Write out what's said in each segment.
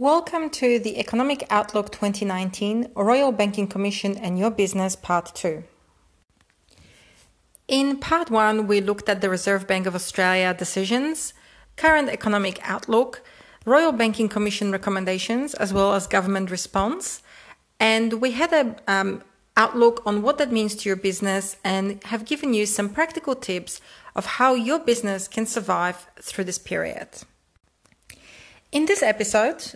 Welcome to the Economic Outlook 2019 Royal Banking Commission and Your Business Part 2. In Part 1, we looked at the Reserve Bank of Australia decisions, current economic outlook, Royal Banking Commission recommendations, as well as government response. And we had an um, outlook on what that means to your business and have given you some practical tips of how your business can survive through this period. In this episode,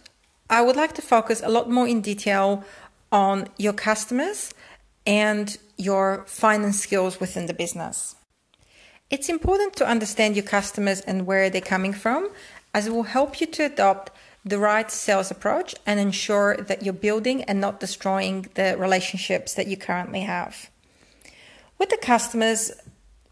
I would like to focus a lot more in detail on your customers and your finance skills within the business. It's important to understand your customers and where they're coming from, as it will help you to adopt the right sales approach and ensure that you're building and not destroying the relationships that you currently have. With the customers,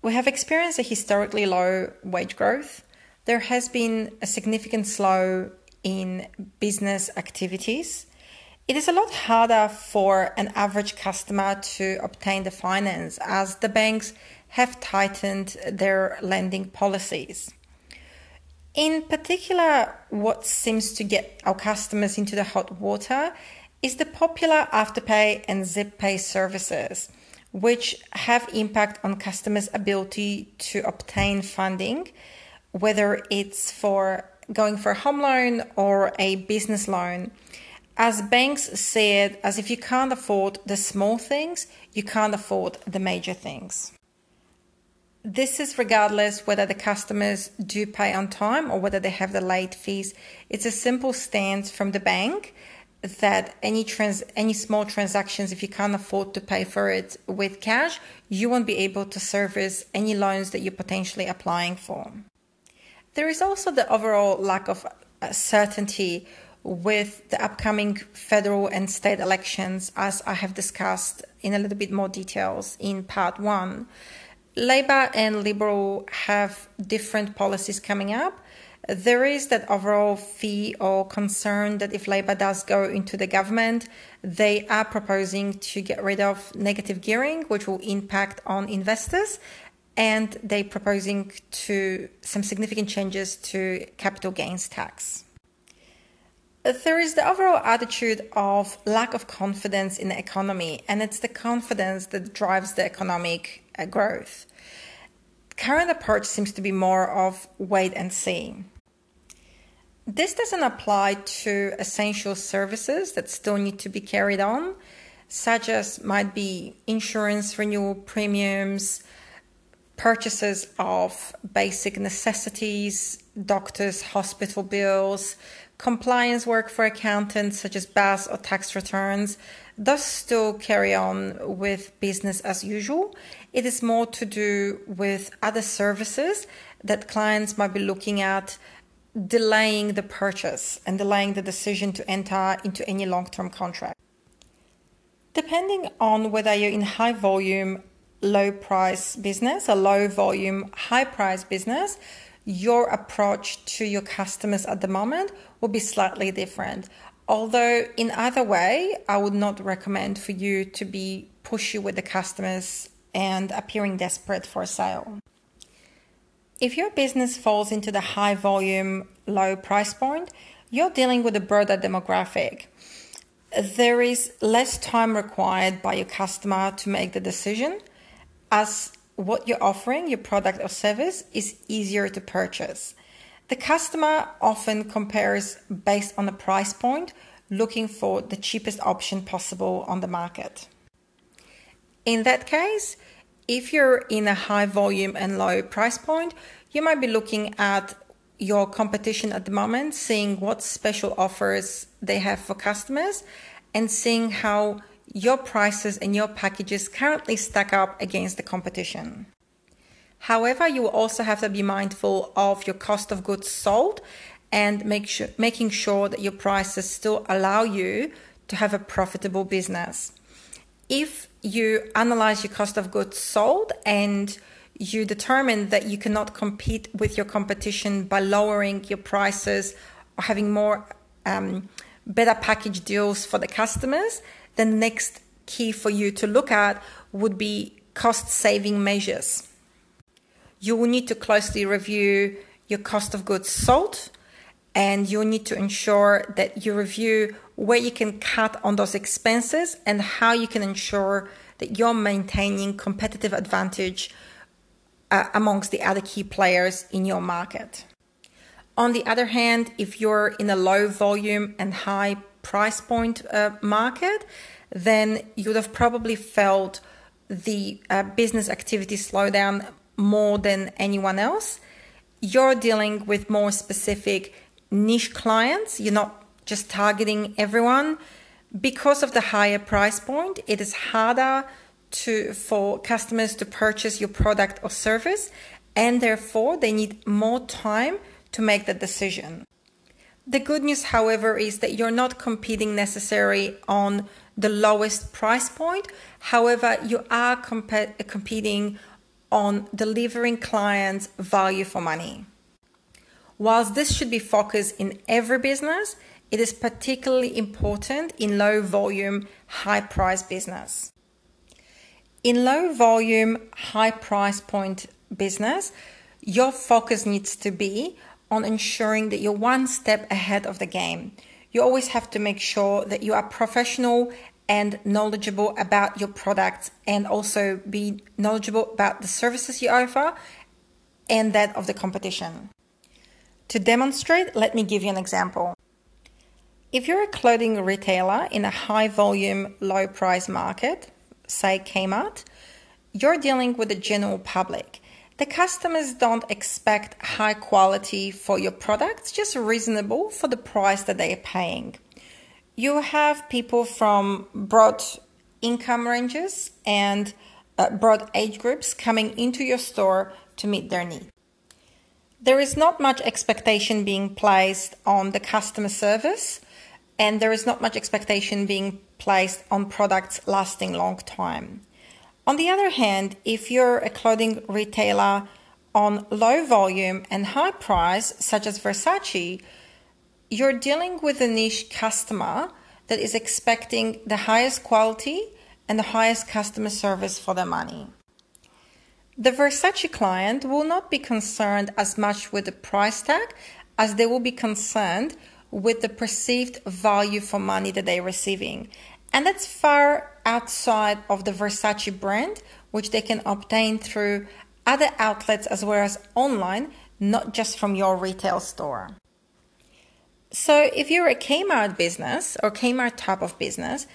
we have experienced a historically low wage growth. There has been a significant slow in business activities, it is a lot harder for an average customer to obtain the finance as the banks have tightened their lending policies. In particular, what seems to get our customers into the hot water is the popular Afterpay and ZipPay services, which have impact on customers' ability to obtain funding, whether it's for going for a home loan or a business loan. As banks see it, as if you can't afford the small things, you can't afford the major things. This is regardless whether the customers do pay on time or whether they have the late fees. It's a simple stance from the bank that any trans any small transactions if you can't afford to pay for it with cash you won't be able to service any loans that you're potentially applying for there is also the overall lack of uh, certainty with the upcoming federal and state elections, as I have discussed in a little bit more details in part one. Labour and Liberal have different policies coming up. There is that overall fee or concern that if Labour does go into the government, they are proposing to get rid of negative gearing, which will impact on investors and they're proposing to some significant changes to capital gains tax. There is the overall attitude of lack of confidence in the economy, and it's the confidence that drives the economic uh, growth. Current approach seems to be more of wait and see. This doesn't apply to essential services that still need to be carried on, such as might be insurance renewal premiums, purchases of basic necessities, doctors, hospital bills, compliance work for accountants such as BAS or tax returns does still carry on with business as usual. It is more to do with other services that clients might be looking at delaying the purchase and delaying the decision to enter into any long term contract. Depending on whether you're in high volume low price business, a low volume, high price business, your approach to your customers at the moment will be slightly different. Although, in either way, I would not recommend for you to be pushy with the customers and appearing desperate for a sale. If your business falls into the high volume, low price point, you're dealing with a broader demographic. There is less time required by your customer to make the decision as what you're offering, your product or service, is easier to purchase. The customer often compares based on the price point, looking for the cheapest option possible on the market. In that case, if you're in a high volume and low price point, you might be looking at your competition at the moment, seeing what special offers they have for customers, and seeing how your prices and your packages currently stack up against the competition. However, you will also have to be mindful of your cost of goods sold and make sure, making sure that your prices still allow you to have a profitable business. If you analyze your cost of goods sold and you determine that you cannot compete with your competition by lowering your prices or having more um, better package deals for the customers, the next key for you to look at would be cost saving measures. You will need to closely review your cost of goods sold and you'll need to ensure that you review where you can cut on those expenses and how you can ensure that you're maintaining competitive advantage uh, amongst the other key players in your market. On the other hand, if you're in a low volume and high price point uh, market, then you would have probably felt the uh, business activity slow down more than anyone else. You're dealing with more specific niche clients. You're not just targeting everyone. Because of the higher price point, it is harder to for customers to purchase your product or service and therefore they need more time to make the decision. The good news, however, is that you're not competing necessarily on the lowest price point. However, you are comp- competing on delivering clients value for money. Whilst this should be focused in every business, it is particularly important in low volume, high price business. In low volume, high price point business, your focus needs to be on ensuring that you're one step ahead of the game. You always have to make sure that you are professional and knowledgeable about your products and also be knowledgeable about the services you offer and that of the competition. To demonstrate, let me give you an example. If you're a clothing retailer in a high volume, low price market, say Kmart, you're dealing with the general public. The customers don't expect high quality for your products, just reasonable for the price that they are paying. You have people from broad income ranges and uh, broad age groups coming into your store to meet their needs. There is not much expectation being placed on the customer service, and there is not much expectation being placed on products lasting long time. On the other hand, if you're a clothing retailer on low volume and high price, such as Versace, you're dealing with a niche customer that is expecting the highest quality and the highest customer service for their money. The Versace client will not be concerned as much with the price tag as they will be concerned with the perceived value for money that they're receiving. And that's far outside of the Versace brand, which they can obtain through other outlets as well as online, not just from your retail store. So, if you're a Kmart business or Kmart type of business,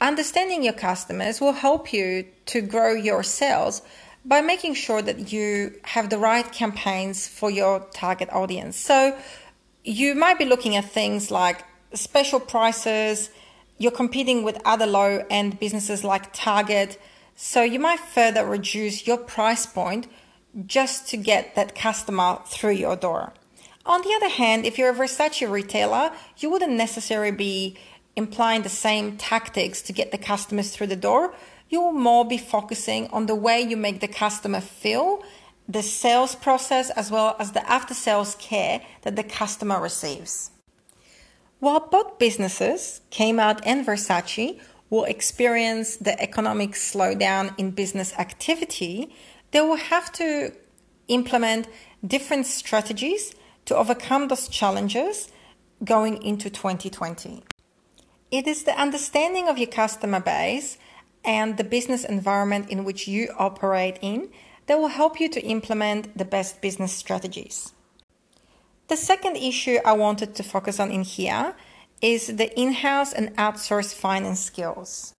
understanding your customers will help you to grow your sales by making sure that you have the right campaigns for your target audience. So, you might be looking at things like special prices, you're competing with other low end businesses like Target. So you might further reduce your price point just to get that customer through your door. On the other hand, if you're a Versace retailer, you wouldn't necessarily be implying the same tactics to get the customers through the door. You will more be focusing on the way you make the customer feel, the sales process, as well as the after sales care that the customer receives. While both businesses, Kmart and Versace, will experience the economic slowdown in business activity, they will have to implement different strategies to overcome those challenges going into 2020. It is the understanding of your customer base and the business environment in which you operate in that will help you to implement the best business strategies. The second issue I wanted to focus on in here is the in house and outsourced finance skills.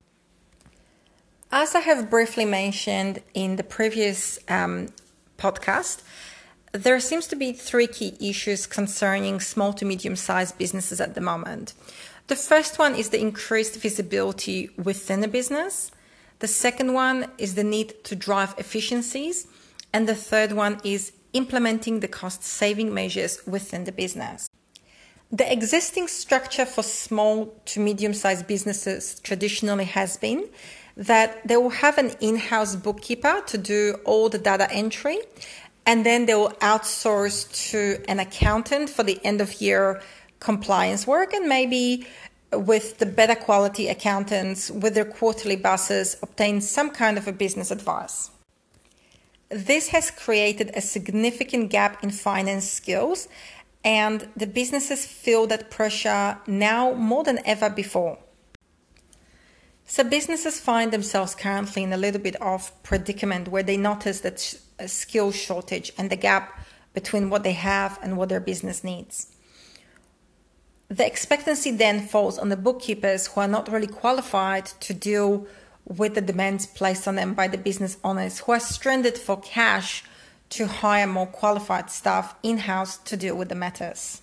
As I have briefly mentioned in the previous um, podcast, there seems to be three key issues concerning small to medium sized businesses at the moment. The first one is the increased visibility within the business. The second one is the need to drive efficiencies. And the third one is implementing the cost saving measures within the business. The existing structure for small to medium sized businesses traditionally has been that they will have an in house bookkeeper to do all the data entry, and then they will outsource to an accountant for the end of year compliance work, and maybe with the better quality accountants with their quarterly BASes obtain some kind of a business advice. This has created a significant gap in finance skills and the businesses feel that pressure now more than ever before. So, businesses find themselves currently in a little bit of predicament where they notice that a skill shortage and the gap between what they have and what their business needs. The expectancy then falls on the bookkeepers who are not really qualified to deal with the demands placed on them by the business owners who are stranded for cash to hire more qualified staff in house to deal with the matters.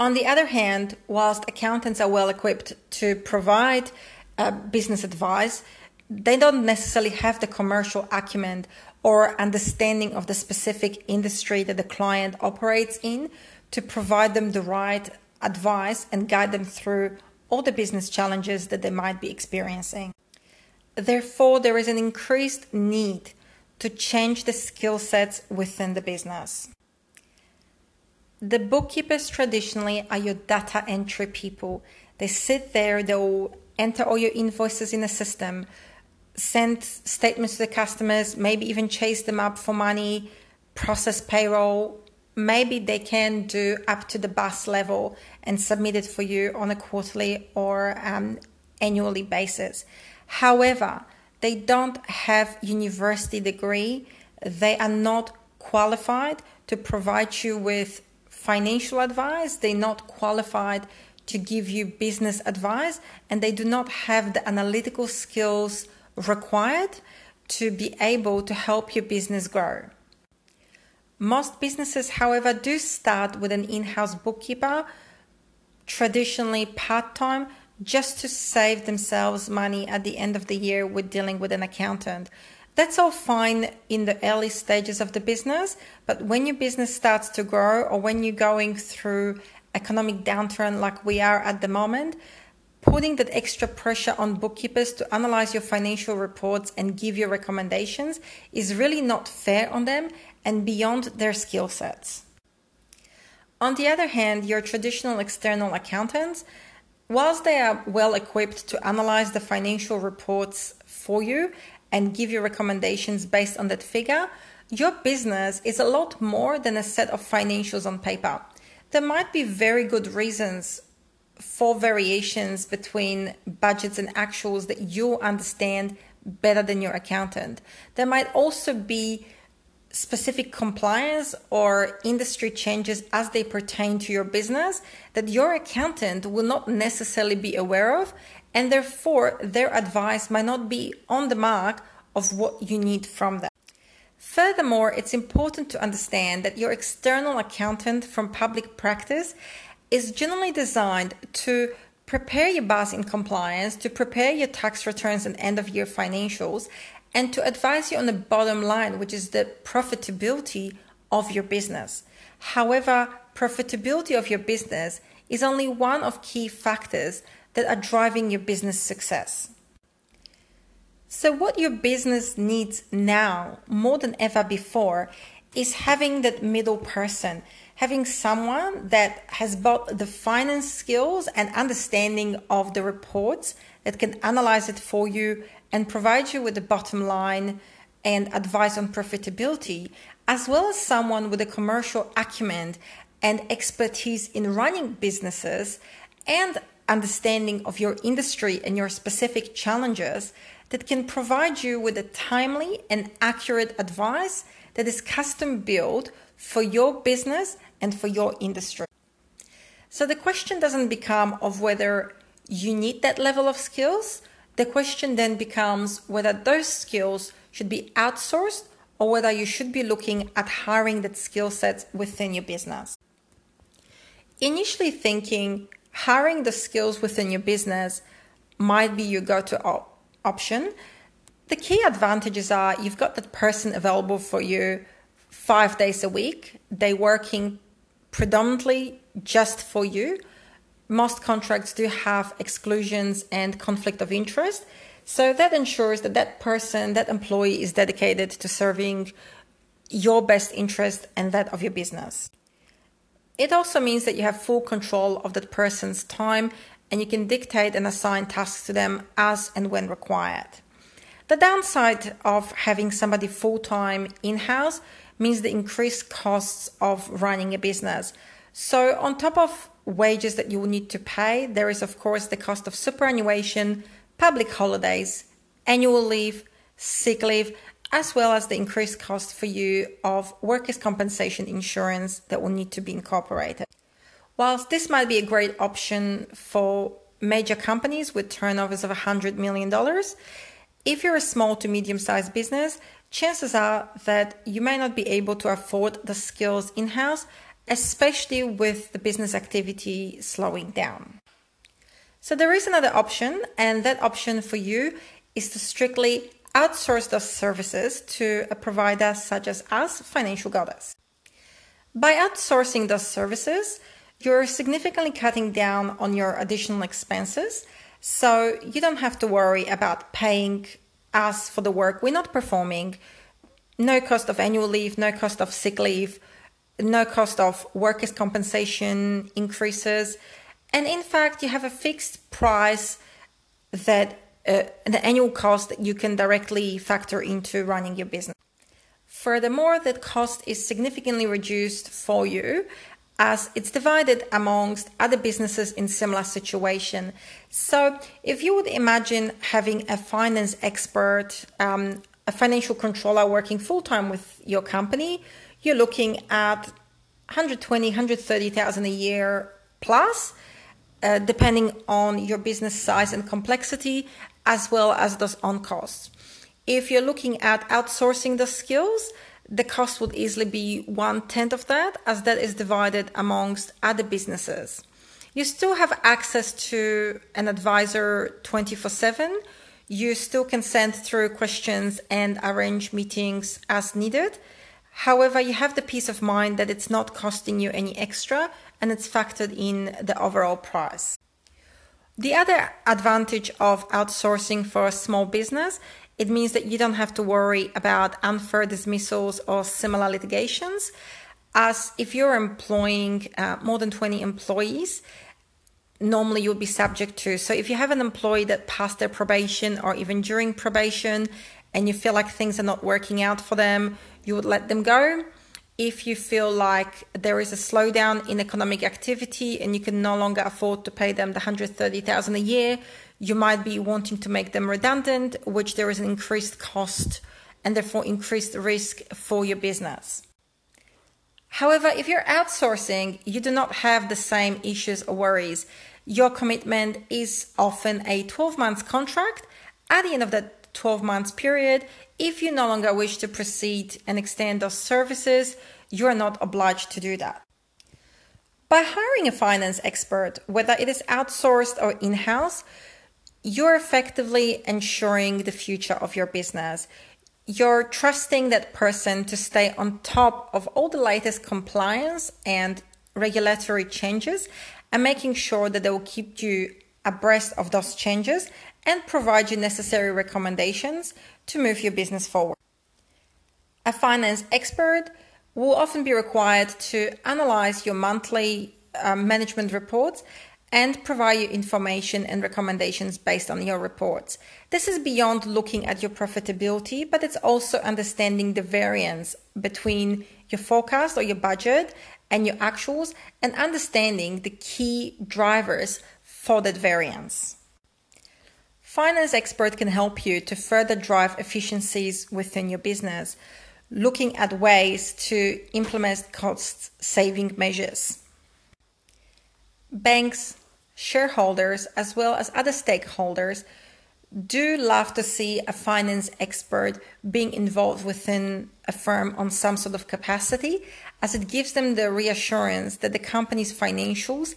On the other hand, whilst accountants are well equipped to provide uh, business advice, they don't necessarily have the commercial acumen or understanding of the specific industry that the client operates in to provide them the right advice and guide them through all the business challenges that they might be experiencing. Therefore, there is an increased need to change the skill sets within the business. The bookkeepers traditionally are your data entry people. They sit there, they'll enter all your invoices in a system, send statements to the customers, maybe even chase them up for money, process payroll. Maybe they can do up to the BAS level and submit it for you on a quarterly or um, annually basis. However, they don't have university degree. They are not qualified to provide you with financial advice. They're not qualified to give you business advice, and they do not have the analytical skills required to be able to help your business grow. Most businesses, however, do start with an in house bookkeeper, traditionally part time, just to save themselves money at the end of the year with dealing with an accountant. That's all fine in the early stages of the business, but when your business starts to grow or when you're going through economic downturn like we are at the moment, putting that extra pressure on bookkeepers to analyze your financial reports and give you recommendations is really not fair on them and beyond their skill sets. On the other hand, your traditional external accountants Whilst they are well equipped to analyze the financial reports for you and give you recommendations based on that figure, your business is a lot more than a set of financials on paper. There might be very good reasons for variations between budgets and actuals that you understand better than your accountant. There might also be specific compliance or industry changes as they pertain to your business that your accountant will not necessarily be aware of, and therefore their advice might not be on the mark of what you need from them. Furthermore, it's important to understand that your external accountant from public practice is generally designed to prepare your BAS in compliance, to prepare your tax returns and end of year financials, and to advise you on the bottom line, which is the profitability of your business. However, profitability of your business is only one of key factors that are driving your business success. So, what your business needs now more than ever before is having that middle person, having someone that has both the finance skills and understanding of the reports that can analyze it for you and provide you with the bottom line and advice on profitability, as well as someone with a commercial acumen and expertise in running businesses and understanding of your industry and your specific challenges that can provide you with a timely and accurate advice that is custom built for your business and for your industry. So the question doesn't become of whether you need that level of skills, the question then becomes whether those skills should be outsourced or whether you should be looking at hiring that skill set within your business. Initially thinking hiring the skills within your business might be your go-to op- option. The key advantages are you've got that person available for you 5 days a week. They're working predominantly just for you most contracts do have exclusions and conflict of interest. So that ensures that that person, that employee is dedicated to serving your best interest and that of your business. It also means that you have full control of that person's time and you can dictate and assign tasks to them as and when required. The downside of having somebody full time in house means the increased costs of running a business. So, on top of wages that you will need to pay, there is, of course, the cost of superannuation, public holidays, annual leave, sick leave, as well as the increased cost for you of workers' compensation insurance that will need to be incorporated. Whilst this might be a great option for major companies with turnovers of $100 million, if you're a small to medium sized business, chances are that you may not be able to afford the skills in house, especially with the business activity slowing down. So, there is another option, and that option for you is to strictly outsource those services to a provider such as us, Financial Goddess. By outsourcing those services, you're significantly cutting down on your additional expenses. So you don't have to worry about paying us for the work we're not performing. No cost of annual leave, no cost of sick leave, no cost of workers' compensation increases. And in fact, you have a fixed price that uh, the annual cost that you can directly factor into running your business. Furthermore, that cost is significantly reduced for you as it's divided amongst other businesses in similar situation. So, if you would imagine having a finance expert, um, a financial controller working full time with your company, you're looking at 120, 130,000 a year plus, uh, depending on your business size and complexity, as well as those on costs. If you're looking at outsourcing the skills, the cost would easily be one tenth of that, as that is divided amongst other businesses. You still have access to an advisor 24 7. You still can send through questions and arrange meetings as needed. However, you have the peace of mind that it's not costing you any extra and it's factored in the overall price. The other advantage of outsourcing for a small business it means that you don't have to worry about unfair dismissals or similar litigations. As if you're employing uh, more than 20 employees, normally you would be subject to. So if you have an employee that passed their probation or even during probation and you feel like things are not working out for them, you would let them go. If you feel like there is a slowdown in economic activity and you can no longer afford to pay them the 130,000 a year, you might be wanting to make them redundant, which there is an increased cost and therefore increased risk for your business. However, if you're outsourcing, you do not have the same issues or worries. Your commitment is often a 12 month contract. At the end of that 12 months period, if you no longer wish to proceed and extend those services, you are not obliged to do that. By hiring a finance expert, whether it is outsourced or in house, you're effectively ensuring the future of your business. You're trusting that person to stay on top of all the latest compliance and regulatory changes and making sure that they will keep you abreast of those changes and provide you necessary recommendations to move your business forward. A finance expert will often be required to analyze your monthly uh, management reports and provide you information and recommendations based on your reports. This is beyond looking at your profitability, but it's also understanding the variance between your forecast or your budget and your actuals and understanding the key drivers for that variance. Finance expert can help you to further drive efficiencies within your business, looking at ways to implement cost saving measures. Banks, shareholders, as well as other stakeholders, do love to see a finance expert being involved within a firm on some sort of capacity, as it gives them the reassurance that the company's financials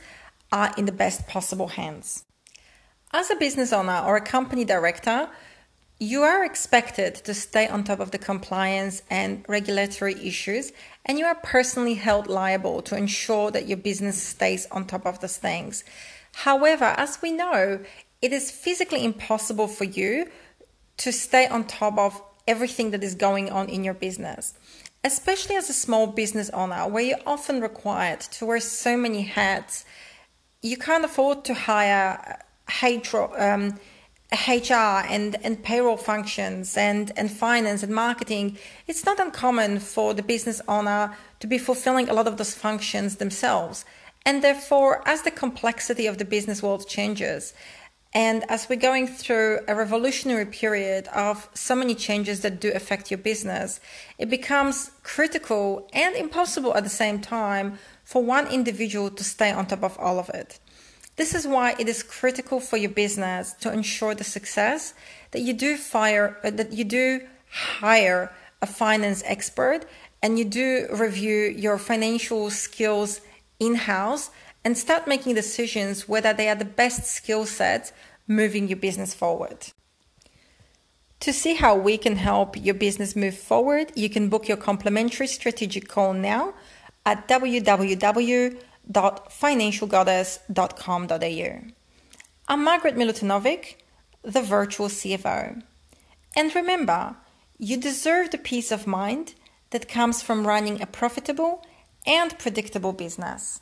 are in the best possible hands. As a business owner or a company director, you are expected to stay on top of the compliance and regulatory issues, and you are personally held liable to ensure that your business stays on top of those things. However, as we know, it is physically impossible for you to stay on top of everything that is going on in your business, especially as a small business owner where you're often required to wear so many hats. You can't afford to hire um, HR and, and payroll functions and, and finance and marketing, it's not uncommon for the business owner to be fulfilling a lot of those functions themselves. And therefore, as the complexity of the business world changes, and as we're going through a revolutionary period of so many changes that do affect your business, it becomes critical and impossible at the same time for one individual to stay on top of all of it. This is why it is critical for your business to ensure the success that you do fire uh, that you do hire a finance expert and you do review your financial skills in-house and start making decisions whether they are the best skill sets moving your business forward. To see how we can help your business move forward, you can book your complimentary strategic call now at www.financialgoddess.com.au. I'm Margaret Milutinovic, the virtual CFO. And remember, you deserve the peace of mind that comes from running a profitable and predictable business.